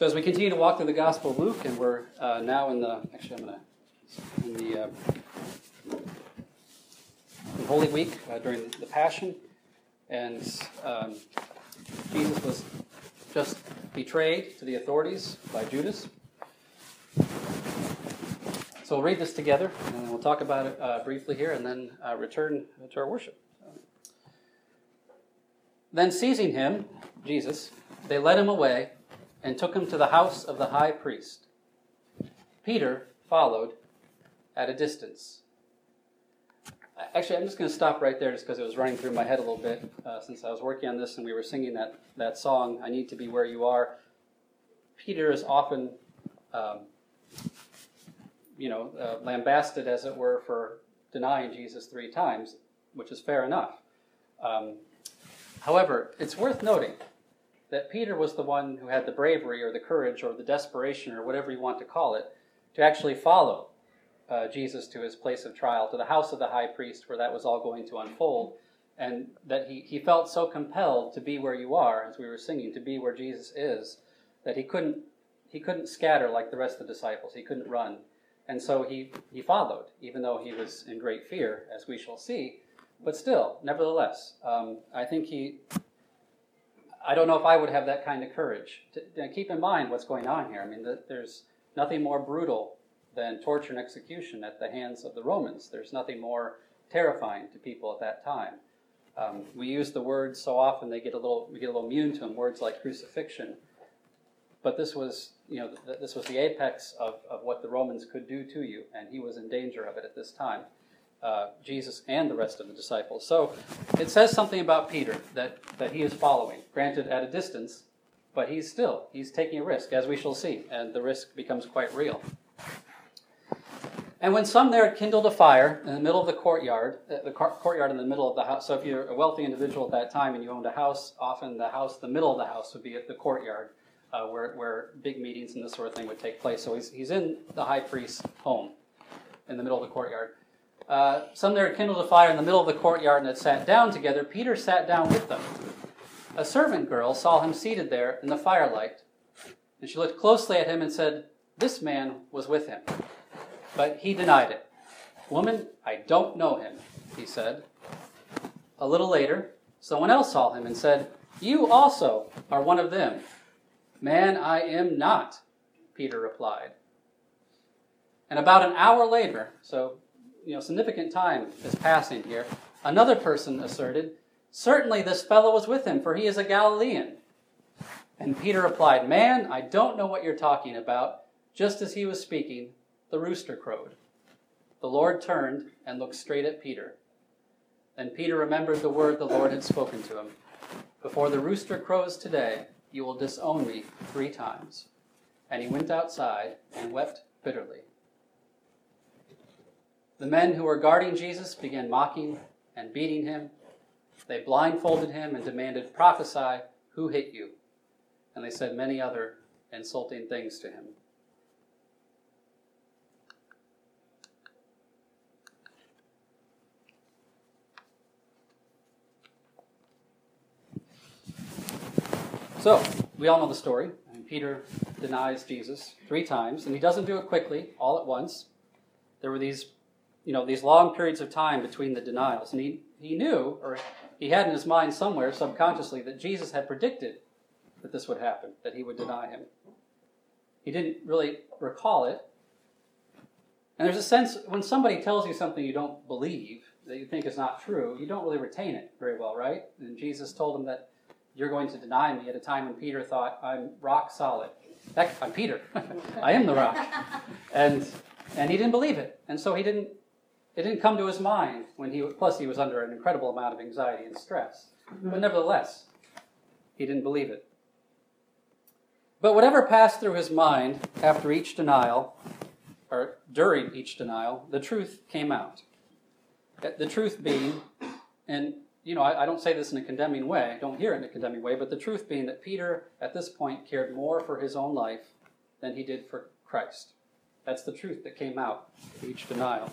So as we continue to walk through the Gospel of Luke, and we're uh, now in the actually I'm to in the uh, Holy Week uh, during the Passion, and um, Jesus was just betrayed to the authorities by Judas. So we'll read this together, and then we'll talk about it uh, briefly here, and then uh, return to our worship. Then seizing him, Jesus, they led him away and took him to the house of the high priest. Peter followed at a distance. Actually, I'm just going to stop right there just because it was running through my head a little bit uh, since I was working on this and we were singing that, that song, I Need to Be Where You Are. Peter is often, um, you know, uh, lambasted, as it were, for denying Jesus three times, which is fair enough. Um, however, it's worth noting that Peter was the one who had the bravery or the courage or the desperation or whatever you want to call it to actually follow uh, Jesus to his place of trial, to the house of the high priest where that was all going to unfold. And that he, he felt so compelled to be where you are, as we were singing, to be where Jesus is, that he couldn't, he couldn't scatter like the rest of the disciples. He couldn't run. And so he, he followed, even though he was in great fear, as we shall see. But still, nevertheless, um, I think he I don't know if I would have that kind of courage. To, keep in mind what's going on here. I mean, the, there's nothing more brutal than torture and execution at the hands of the Romans. There's nothing more terrifying to people at that time. Um, we use the words so often they get a little we get a little immune to them. Words like crucifixion, but this was you know th- this was the apex of, of what the Romans could do to you, and he was in danger of it at this time uh, Jesus and the rest of the disciples. So it says something about Peter that, that he is following, granted at a distance, but he's still, he's taking a risk, as we shall see, and the risk becomes quite real. And when some there had kindled a fire in the middle of the courtyard, uh, the courtyard in the middle of the house, so if you're a wealthy individual at that time and you owned a house, often the house, the middle of the house would be at the courtyard uh, where, where big meetings and this sort of thing would take place. So he's, he's in the high priest's home in the middle of the courtyard. Uh, some there kindled a fire in the middle of the courtyard and had sat down together. Peter sat down with them. A servant girl saw him seated there in the firelight, and she looked closely at him and said, This man was with him. But he denied it. Woman, I don't know him, he said. A little later, someone else saw him and said, You also are one of them. Man, I am not, Peter replied. And about an hour later, so you know, significant time is passing here. Another person asserted, Certainly this fellow was with him, for he is a Galilean. And Peter replied, Man, I don't know what you're talking about. Just as he was speaking, the rooster crowed. The Lord turned and looked straight at Peter. Then Peter remembered the word the Lord had spoken to him Before the rooster crows today, you will disown me three times. And he went outside and wept bitterly. The men who were guarding Jesus began mocking and beating him. They blindfolded him and demanded, Prophesy, who hit you? And they said many other insulting things to him. So, we all know the story. Peter denies Jesus three times, and he doesn't do it quickly, all at once. There were these you know, these long periods of time between the denials. And he, he knew, or he had in his mind somewhere subconsciously, that Jesus had predicted that this would happen, that he would deny him. He didn't really recall it. And there's a sense when somebody tells you something you don't believe, that you think is not true, you don't really retain it very well, right? And Jesus told him that you're going to deny me at a time when Peter thought, I'm rock solid. Heck, I'm Peter. I am the rock. And and he didn't believe it. And so he didn't it didn't come to his mind when he, plus he was under an incredible amount of anxiety and stress. But mm-hmm. nevertheless, he didn't believe it. But whatever passed through his mind after each denial, or during each denial, the truth came out. Uh, the truth being, and you know, I, I, don't say this in a condemning way, I don't hear it in a condemning way, but the truth being that Peter at this point cared more for his own life than he did for Christ. That's the truth that came out of each denial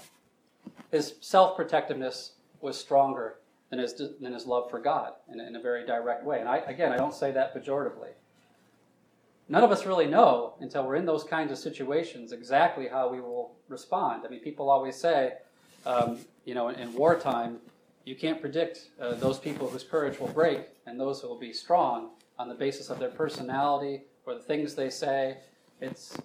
his self protectiveness was stronger than his, than his love for God in, in a very direct way. And I, again, I don't say that pejoratively. none of us really know until we're in those kinds of situations exactly how we will respond. I mean, people always say, um, you know, in, in, wartime, you can't predict uh, those people whose courage will break and those who will be strong on the basis of their personality or the things they say. It's,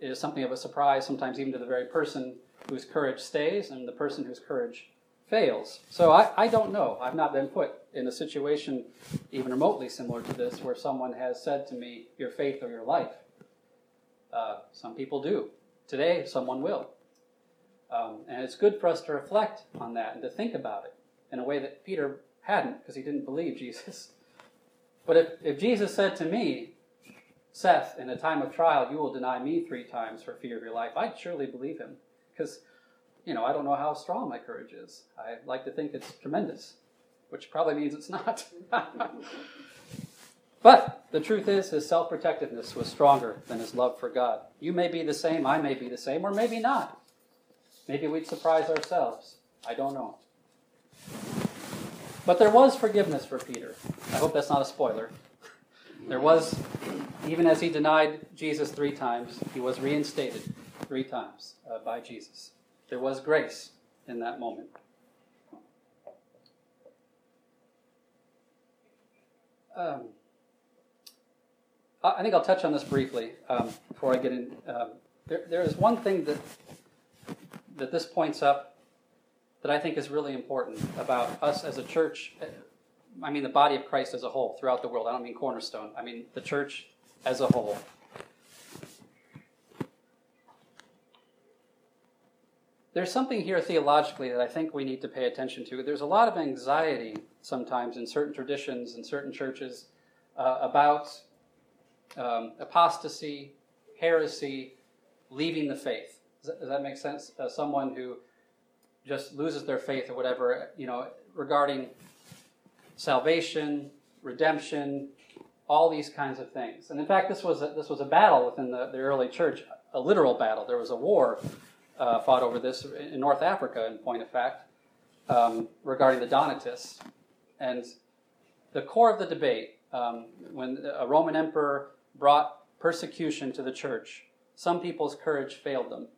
it is something of a surprise, sometimes even to the very person whose courage stays and the person whose courage fails. So I, I don't know. I've not been put in a situation even remotely similar to this where someone has said to me, Your faith or your life. Uh, some people do. Today, someone will. Um, and it's good for us to reflect on that and to think about it in a way that Peter hadn't because he didn't believe Jesus. But if, if Jesus said to me, Seth, in a time of trial, you will deny me three times for fear of your life, I'd surely believe him because, you know, I don't know how strong my courage is. I like to think it's tremendous which probably means it's not. but the truth is, his self protectiveness was stronger than his love for God. You may be the same, I may be the same, or maybe not. Maybe we'd surprise ourselves. I don't know. But there was forgiveness for Peter. I hope that's not a spoiler. There was, even as he denied Jesus three times, he was reinstated three times uh, by Jesus. There was grace in that moment. Um, I think I'll touch on this briefly um, before I get in. Um, there, there is one thing that that this points up that I think is really important about us as a church. I mean, the body of Christ as a whole throughout the world. I don't mean Cornerstone. I mean the church as a whole. There's something here theologically that I think we need to pay attention to. There's a lot of anxiety sometimes in certain traditions and certain churches uh, about um, apostasy, heresy, leaving the faith. Does that, does that make sense? Uh, someone who just loses their faith or whatever, you know, regarding salvation, redemption, all these kinds of things. And in fact, this was a, this was a battle within the, the early church, a literal battle. There was a war uh, fought over this in North Africa, in point of fact, um, regarding the Donatists. And the core of the debate, um, when a Roman emperor brought persecution to the church, some people's courage failed them.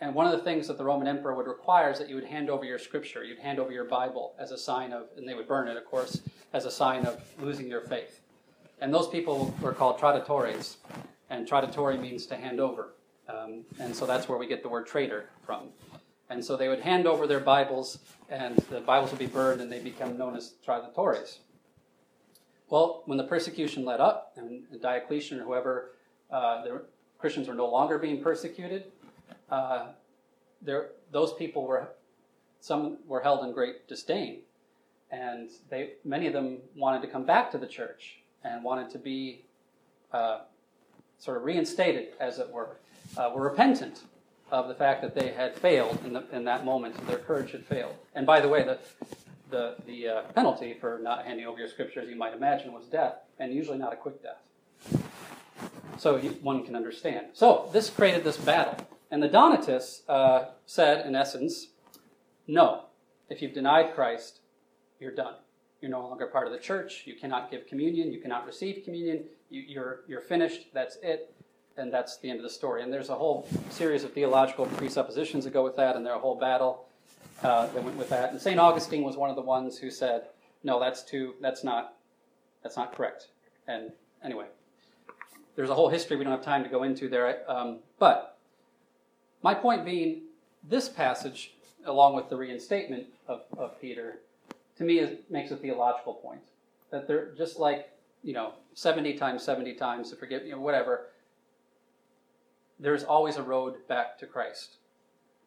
And one of the things that the Roman emperor would require is that you would hand over your scripture, you'd hand over your Bible as a sign of, and they would burn it, of course, as a sign of losing your faith. And those people were called traditores, and traditore means to hand over. Um, and so that's where we get the word traitor from. And so they would hand over their Bibles, and the Bibles would be burned, and they become known as traditores. Well, when the persecution let up, and Diocletian or whoever, uh, the Christians were no longer being persecuted, uh, there, those people were, some were held in great disdain. And they, many of them wanted to come back to the church and wanted to be uh, sort of reinstated, as it were, uh, were repentant of the fact that they had failed in, the, in that moment, their courage had failed. And by the way, the, the, the uh, penalty for not handing over your scripture, as you might imagine, was death, and usually not a quick death. So you, one can understand. So this created this battle. And the Donatists uh, said, in essence, no, if you've denied Christ, you're done. You're no longer part of the church. You cannot give communion. You cannot receive communion. You, you're, you're finished. That's it and that's the end of the story. And there's a whole series of theological presuppositions that go with that, and there's a whole battle uh, that went with that. And St. Augustine was one of the ones who said, no, that's too, that's not, that's not correct. And anyway, there's a whole history we don't have time to go into there. Um, but my point being, this passage, along with the reinstatement of, of Peter, to me is, makes a theological point. That they're just like, you know, 70 times 70 times to forgive, you know, whatever there's always a road back to Christ.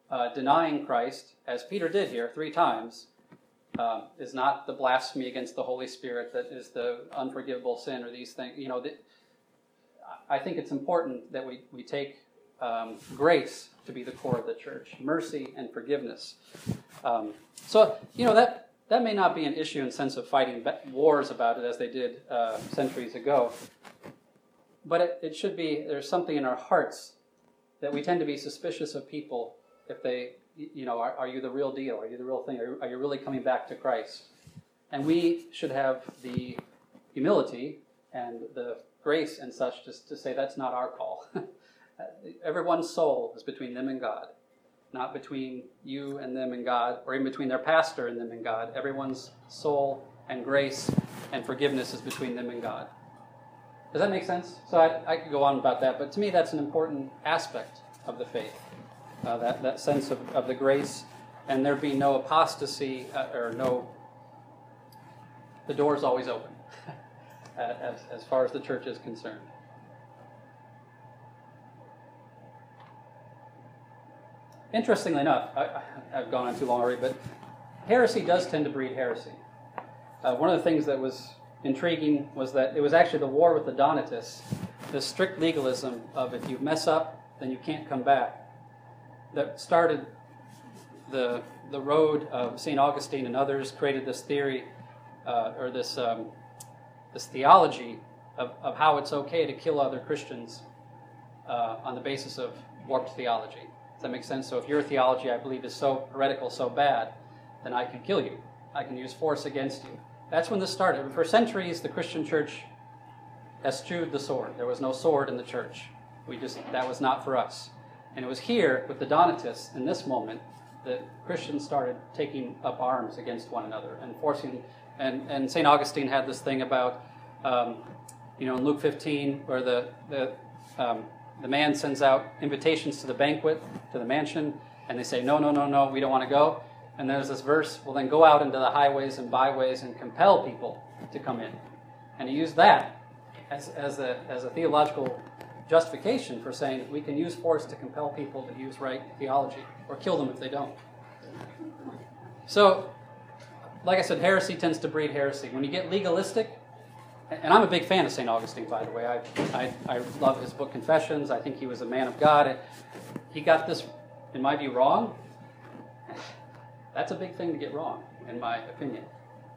Uh, denying Christ, as Peter did here three times, um, is not the blasphemy against the Holy Spirit that is the unforgivable sin or these things. You know, I think it's important that we, we take um, grace to be the core of the church, mercy and forgiveness. Um, so, you know, that, that may not be an issue in sense of fighting wars about it as they did uh, centuries ago, but it, it should be, there's something in our hearts that we tend to be suspicious of people if they, you know, are, are you the real deal? Are you the real thing? Are are you really coming back to Christ? And we should have the humility and the grace and such just to say that's not our call. Everyone's soul is between them and God, not between you and them and God, or even between their pastor and them and God. Everyone's soul and grace and forgiveness is between them and God. Does that make sense? So I, I could go on about that, but to me, that's an important aspect of the faith. Uh, that, that sense of, of the grace, and there be no apostasy uh, or no, the door is always open as, as far as the church is concerned. Interestingly enough, I, have gone on too long already, but heresy does tend to breed heresy. Uh, one of the things that was intriguing was that it was actually the war with the Donatists, the strict legalism of if you mess up, then you can't come back, that started the, the road of St. Augustine and others, created this theory uh, or this, um, this theology of, of how it's okay to kill other Christians uh, on the basis of warped theology. Does that make sense? So if your theology, I believe, is so heretical, so bad, then I can kill you. I can use force against you. That's when this started. For centuries, the Christian church eschewed the sword. There was no sword in the church. We just that was not for us. And it was here with the Donatists in this moment that Christians started taking up arms against one another and forcing. And, and St. Augustine had this thing about, um, you know, in Luke 15, where the, the, um, the man sends out invitations to the banquet, to the mansion, and they say, no, no, no, no, we don't want to go. And there's this verse, well, then go out into the highways and byways and compel people to come in. And he used that as, as, a, as a theological justification for saying we can use force to compel people to use right theology or kill them if they don't. So, like I said, heresy tends to breed heresy. When you get legalistic, and I'm a big fan of St. Augustine, by the way. I, I, I love his book Confessions. I think he was a man of God. He got this, in my view, wrong. That's a big thing to get wrong, in my opinion.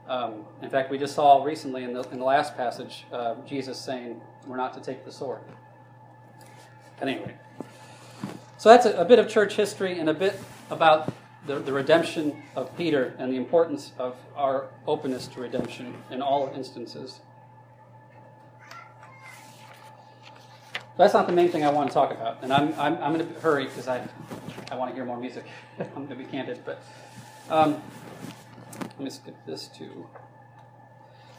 Um, in fact, we just saw recently in the, in the last passage uh, Jesus saying, We're not to take the sword. At any rate. So that's a, a bit of church history and a bit about the, the redemption of Peter and the importance of our openness to redemption in all instances. that's not the main thing I want to talk about. And I'm, I'm, I'm going to hurry because I, I want to hear more music. I'm going to be candid. But um, let me skip this too.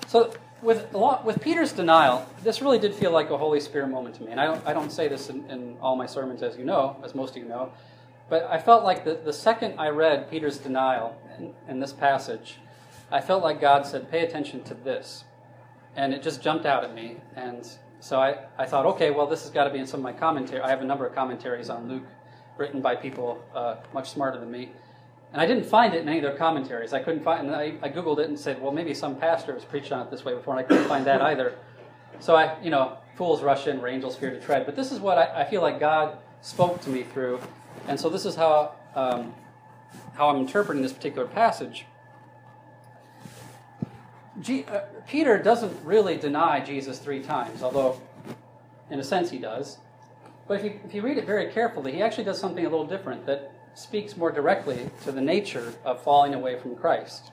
So with with Peter's denial, this really did feel like a Holy Spirit moment to me. And I don't, I don't say this in, in all my sermons, as you know, as most of you know. But I felt like the, the second I read Peter's denial in, in this passage, I felt like God said, pay attention to this. And it just jumped out at me. And so I, I thought, okay, well, this has got to be in some of my commentary. I have a number of commentaries on Luke written by people uh, much smarter than me. And I didn't find it in any of their commentaries. I couldn't find, and I, I Googled it and said, well, maybe some pastor has preached on it this way before, and I couldn't find that either. So I, you know, fools rush in where angels fear to tread. But this is what I, I feel like God spoke to me through. And so this is how, um, how I'm interpreting this particular passage. G, uh, Peter doesn't really deny Jesus three times, although in a sense he does. But if you, if you read it very carefully, he actually does something a little different that speaks more directly to the nature of falling away from Christ,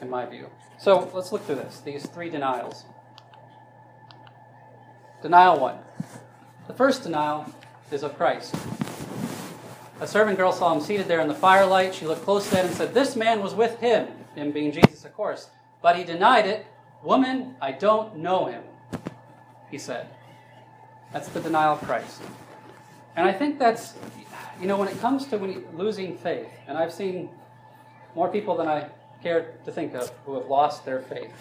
in my view. So let's look through this these three denials. Denial one. The first denial is of Christ. A servant girl saw him seated there in the firelight. She looked close at him and said, This man was with him, him being Jesus, of course. But he denied it. Woman, I don't know him, he said. That's the denial of Christ. And I think that's you know, when it comes to when losing faith, and I've seen more people than I care to think of who have lost their faith.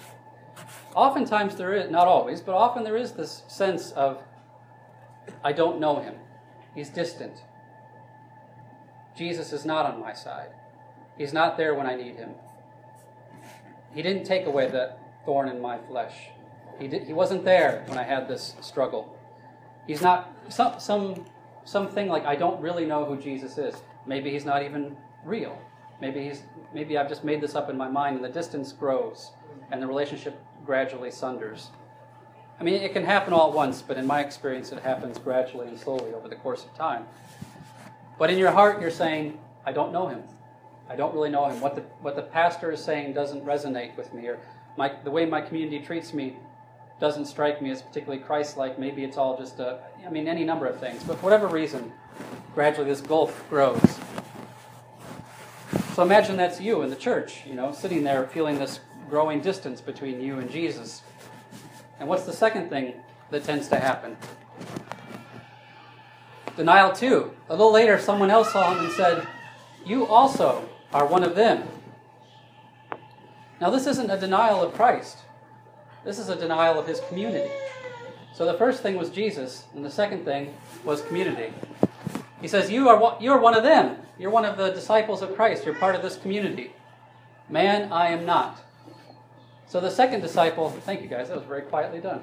Oftentimes there is, not always, but often there is this sense of, I don't know him. He's distant. Jesus is not on my side. He's not there when I need him. He didn't take away that thorn in my flesh. He, did, he wasn't there when I had this struggle. He's not, some, some something like I don't really know who Jesus is. Maybe he's not even real. Maybe he's maybe I've just made this up in my mind and the distance grows and the relationship gradually sunders. I mean, it can happen all at once, but in my experience, it happens gradually and slowly over the course of time. But in your heart, you're saying, I don't know him. I don't really know him. What the, what the pastor is saying doesn't resonate with me, or my, the way my community treats me doesn't strike me as particularly Christ like. Maybe it's all just a, I mean, any number of things. But for whatever reason, gradually this gulf grows. So imagine that's you in the church, you know, sitting there feeling this growing distance between you and Jesus. And what's the second thing that tends to happen? Denial two. A little later, someone else saw him and said, You also are one of them. Now, this isn't a denial of Christ, this is a denial of his community. So the first thing was Jesus, and the second thing was community. He says, You are, you are one of them. You're one of the disciples of Christ. You're part of this community. Man, I am not. So the second disciple, thank you guys, that was very quietly done.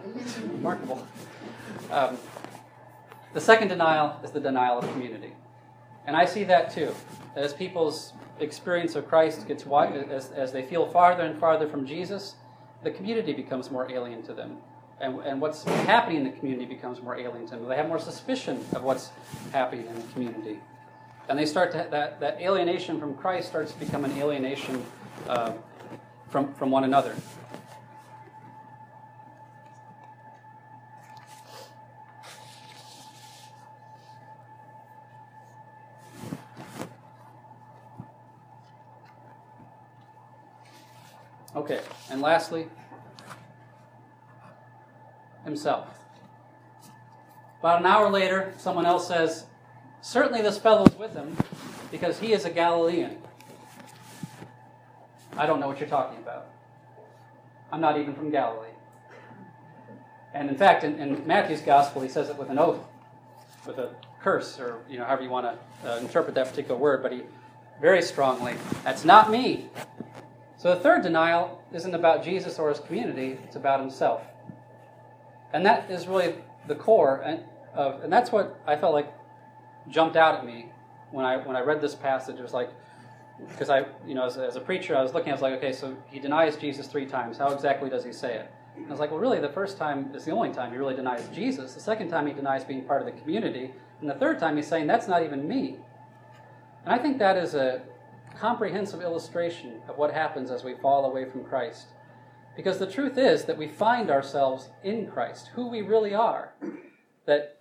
Remarkable. Um, the second denial is the denial of community. And I see that too. As people's experience of Christ gets as, as they feel farther and farther from Jesus, the community becomes more alien to them. And, and what's happening in the community becomes more alien to them. They have more suspicion of what's happening in the community. And they start to, that, that alienation from Christ starts to become an alienation uh, from, from one another. Okay, and lastly, himself. About an hour later, someone else says, Certainly this fellow is with him because he is a Galilean. I don't know what you're talking about. I'm not even from Galilee. And in fact, in, in Matthew's gospel, he says it with an oath, with a curse, or you know, however you want to uh, interpret that particular word, but he very strongly, that's not me. So the third denial isn't about Jesus or his community, it's about himself. And that is really the core and of and that's what I felt like jumped out at me when I when I read this passage. It was like because I you know as, as a preacher I was looking I was like okay so he denies Jesus three times. How exactly does he say it? And I was like well really the first time is the only time he really denies Jesus. The second time he denies being part of the community, and the third time he's saying that's not even me. And I think that is a comprehensive illustration of what happens as we fall away from Christ. Because the truth is that we find ourselves in Christ, who we really are. That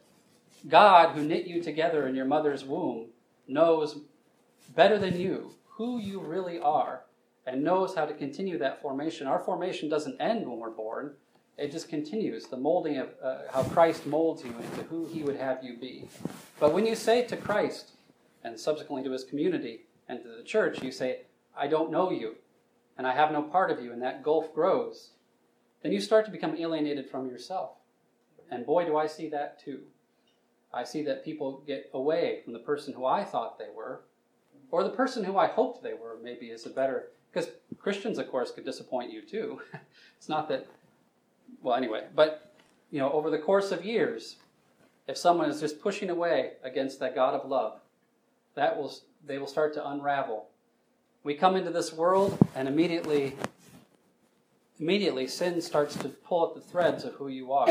God, who knit you together in your mother's womb, knows better than you who you really are and knows how to continue that formation. Our formation doesn't end when we're born, it just continues the molding of uh, how Christ molds you into who he would have you be. But when you say to Christ, and subsequently to his community and to the church, you say, I don't know you, and I have no part of you, and that gulf grows, then you start to become alienated from yourself. And boy, do I see that too. I see that people get away from the person who I thought they were, or the person who I hoped they were, maybe is a better. Because Christians, of course, could disappoint you too. it's not that. Well, anyway, but you know, over the course of years, if someone is just pushing away against that God of love, that will they will start to unravel. We come into this world, and immediately, immediately, sin starts to pull at the threads of who you are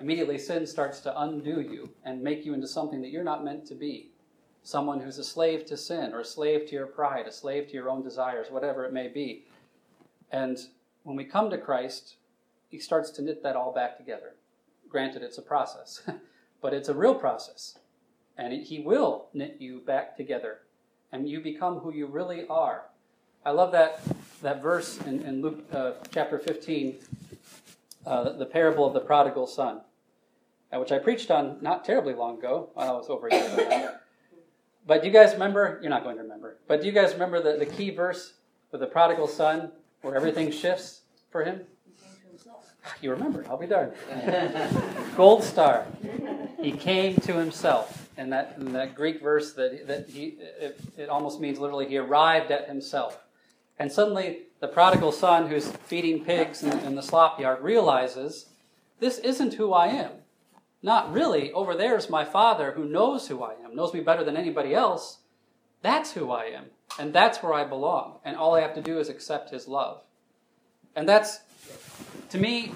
immediately sin starts to undo you and make you into something that you're not meant to be. Someone who's a slave to sin or a slave to your pride, a slave to your own desires, whatever it may be. And when we come to Christ, he starts to knit that all back together. Granted, it's a process, but it's a real process. And he will knit you back together, and you become who you really are. I love that, that verse in, in Luke uh, chapter 15, uh, the parable of the prodigal son. Uh, which I preached on not terribly long ago. Well, it was over a year ago now. But do you guys remember? You're not going to remember. But do you guys remember the, the key verse with the prodigal son where everything shifts for him? You remember, I'll be darned. Gold star. He came to himself. And that, in that Greek verse that, that he, it, it almost means literally he arrived at himself. And suddenly the prodigal son who's feeding pigs in, in the slop yard realizes this isn't who I am. Not really. Over there is my Father who knows who I am, knows me better than anybody else. That's who I am. And that's where I belong. And all I have to do is accept His love. And that's, to me,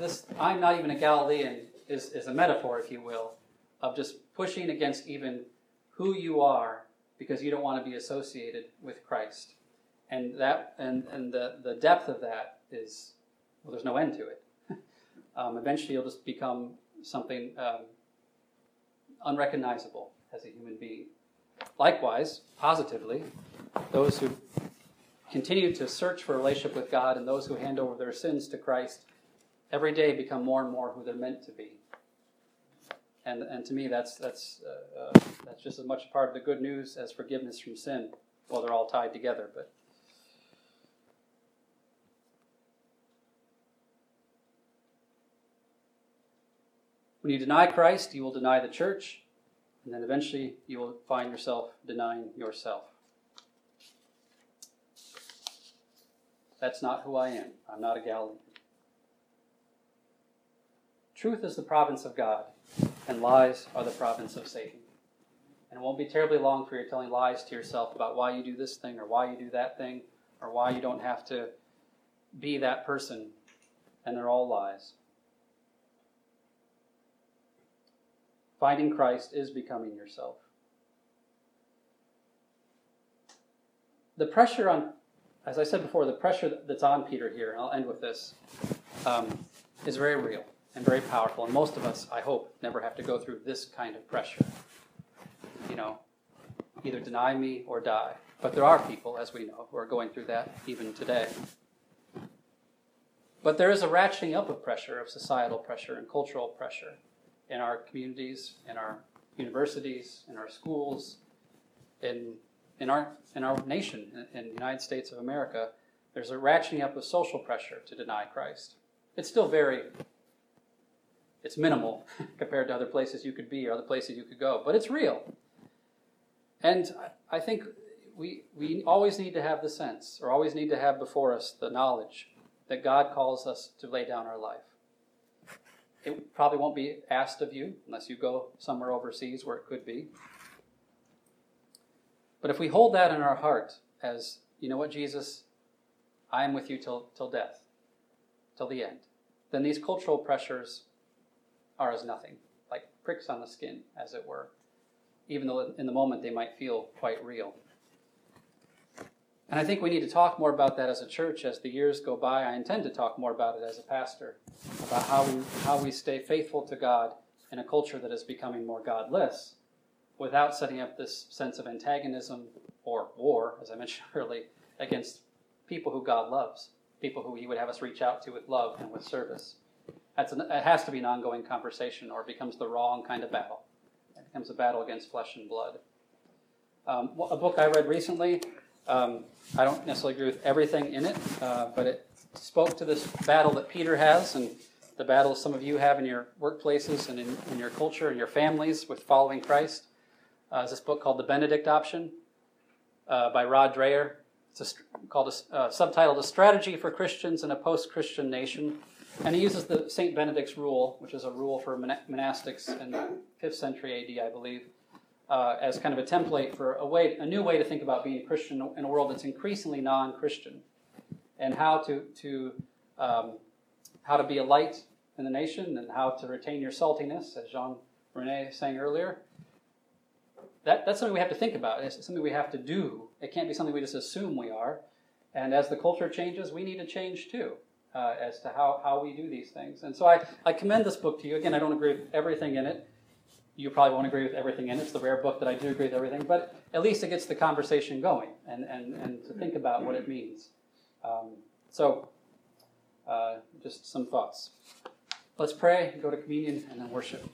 this I'm not even a Galilean is, is a metaphor, if you will, of just pushing against even who you are because you don't want to be associated with Christ. And that and, and the, the depth of that is well, there's no end to it. um, eventually you'll just become something um, unrecognizable as a human being. Likewise, positively, those who continue to search for a relationship with God and those who hand over their sins to Christ every day become more and more who they're meant to be. And, and to me, that's, that's, uh, uh, that's just as much a part of the good news as forgiveness from sin. Well, they're all tied together, but. When you deny Christ, you will deny the church, and then eventually you will find yourself denying yourself. That's not who I am. I'm not a Galilean. Truth is the province of God, and lies are the province of Satan. And it won't be terribly long for you telling lies to yourself about why you do this thing, or why you do that thing, or why you don't have to be that person. And they're all lies. Finding Christ is becoming yourself. The pressure on, as I said before, the pressure that's on Peter here, and I'll end with this, um, is very real and very powerful. And most of us, I hope, never have to go through this kind of pressure. You know, either deny me or die. But there are people, as we know, who are going through that even today. But there is a ratcheting up of pressure, of societal pressure and cultural pressure in our communities, in our universities, in our schools, in, in, our, in our nation, in, in the United States of America. There's a ratcheting up of social pressure to deny Christ. It's still very it's minimal compared to other places you could be or other places you could go, but it's real. And I think we, we always need to have the sense, or always need to have before us the knowledge that God calls us to lay down our life. It probably won't be asked of you unless you go somewhere overseas where it could be. But if we hold that in our heart as, you know what, Jesus, I am with you till, till death, till the end, then these cultural pressures are as nothing, like pricks on the skin, as it were, even though in the moment they might feel quite real. And I think we need to talk more about that as a church as the years go by. I intend to talk more about it as a pastor, about how we, how we stay faithful to God in a culture that is becoming more godless without setting up this sense of antagonism or war, as I mentioned earlier, against people who God loves, people who He would have us reach out to with love and with service. That's an, it has to be an ongoing conversation, or it becomes the wrong kind of battle. It becomes a battle against flesh and blood. Um, a book I read recently, um, I don't necessarily agree with everything in it, uh, but it spoke to this battle that Peter has and the battle some of you have in your workplaces and in, in your culture and your families with following Christ. Uh, it's this book called The Benedict Option uh, by Rod Dreher. It's a, called a, uh, subtitled "A Strategy for Christians in a Post-Christian Nation." And he uses the St. Benedict's rule, which is a rule for monastics in the 5th century AD, I believe, uh, as kind of a template for a, way, a new way to think about being a Christian in a world that's increasingly non Christian, and how to, to, um, how to be a light in the nation and how to retain your saltiness, as Jean Rene sang earlier. That, that's something we have to think about. It's something we have to do. It can't be something we just assume we are. And as the culture changes, we need to change too uh, as to how, how we do these things. And so I, I commend this book to you. Again, I don't agree with everything in it. You probably won't agree with everything in it. It's the rare book that I do agree with everything, but at least it gets the conversation going and, and, and to think about what it means. Um, so, uh, just some thoughts. Let's pray, go to communion, and then worship.